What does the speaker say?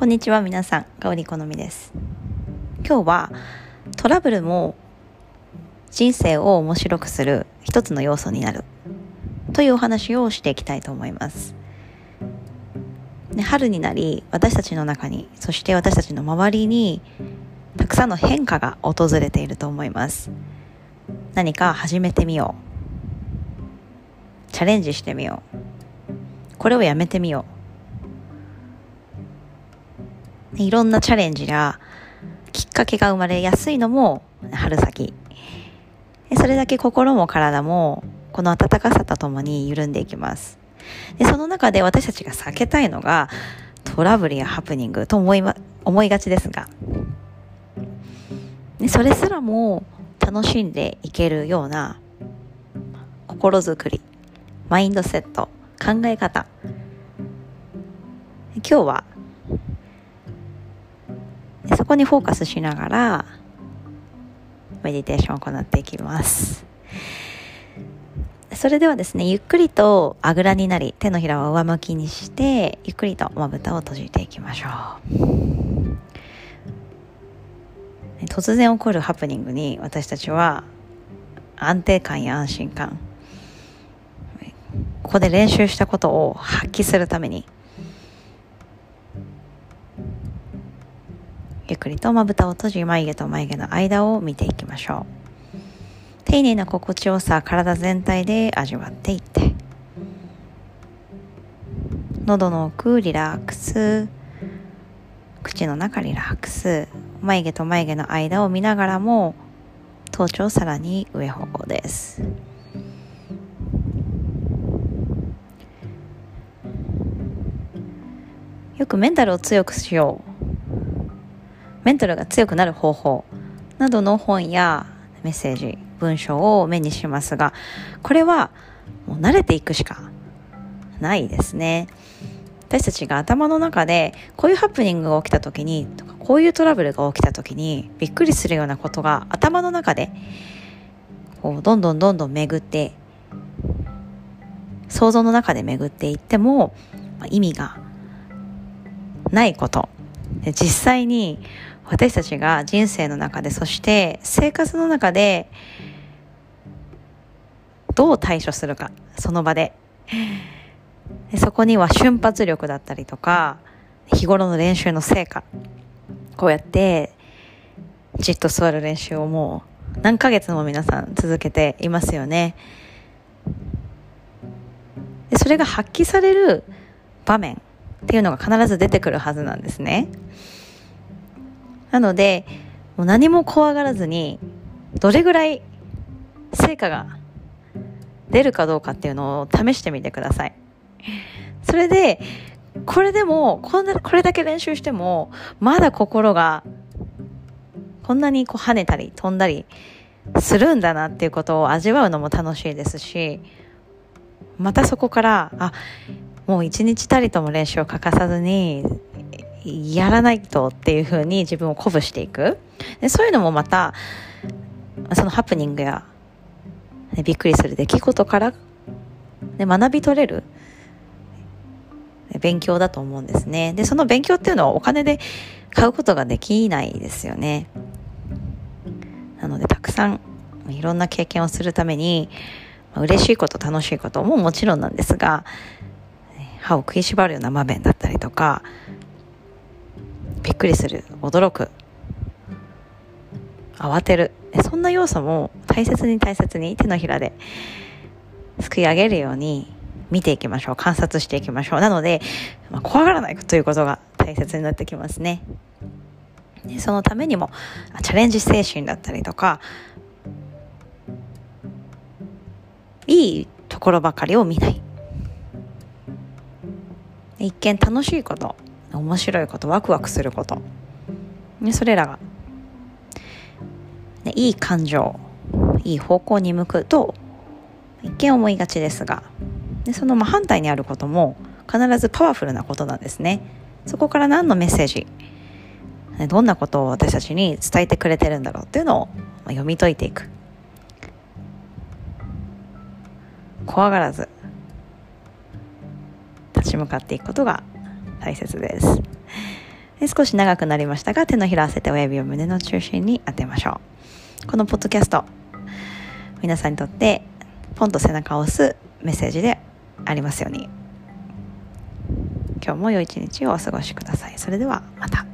こんにちは皆さん、香り好みです。今日はトラブルも人生を面白くする一つの要素になるというお話をしていきたいと思います。春になり私たちの中にそして私たちの周りにたくさんの変化が訪れていると思います。何か始めてみよう。チャレンジしてみよう。これをやめてみよう。いろんなチャレンジやきっかけが生まれやすいのも春先。それだけ心も体もこの暖かさとともに緩んでいきます。でその中で私たちが避けたいのがトラブルやハプニングと思い,、ま、思いがちですがでそれすらも楽しんでいけるような心づくりマインドセット考え方今日はこにフォーカスしながらメディテーションを行っていきます。それではですねゆっくりとあぐらになり手のひらを上向きにしてゆっくりとまぶたを閉じていきましょう。突然起こるハプニングに私たちは安定感や安心感ここで練習したことを発揮するためにゆっくりとまぶたを閉じ眉毛と眉毛の間を見ていきましょう。丁寧な心地よさ体全体で味わっていって。喉の奥リラックス。口の中リラックス。眉毛と眉毛の間を見ながらも頭頂さらに上方向です。よくメンタルを強くしよう。メンタルが強くなる方法などの本やメッセージ文章を目にしますがこれはもう慣れていくしかないですね。私たちが頭の中でこういうハプニングが起きた時にとかこういうトラブルが起きた時にびっくりするようなことが頭の中でこうどんどんどんどん巡って想像の中で巡っていっても、まあ、意味がないこと。実際に私たちが人生の中でそして生活の中でどう対処するかその場で。でそこには瞬発力だったりとか日頃の練習の成果こうやってじっと座る練習をもう何ヶ月も皆さん続けていますよね。でそれが発揮される場面っていうのが必ず出てくるはずなんですね。なのでもう何も怖がらずにどれぐらい成果が出るかどうかっていうのを試してみてください。それでこれでもこんなこれだけ練習してもまだ心がこんなにこう跳ねたり飛んだりするんだなっていうことを味わうのも楽しいですしまたそこからあもう一日たりとも練習を欠かさずにやらないとっていうふうに自分を鼓舞していく。でそういうのもまたそのハプニングや、ね、びっくりする出来事から、ね、学び取れる勉強だと思うんですね。でその勉強っていうのはお金で買うことができないですよね。なのでたくさんいろんな経験をするために嬉しいこと楽しいことももちろんなんですが歯を食いしばるような場面だったりとかびっくりする驚く慌てる。そんな要素も大切に大切に手のひらですくい上げるように見ていきましょう観察していきましょう。なので、まあ、怖がらないということが大切になってきますね。そのためにもチャレンジ精神だったりとかいいところばかりを見ない。一見楽しいこと面白いことワクワクすること。ね、それらが、いい感情いい方向に向くと一見思いがちですが。でその真反対にあることも必ずパワフルなことなんですね。そこから何のメッセージどんなことを私たちに伝えてくれてるんだろうっていうのを読み解いていく。怖がらず立ち向かっていくことが大切です。で少し長くなりましたが手のひら合わせて親指を胸の中心に当てましょう。このポッドキャスト皆さんにとってポンと背中を押すメッセージでありますように。今日も良い一日をお過ごしください。それではまた。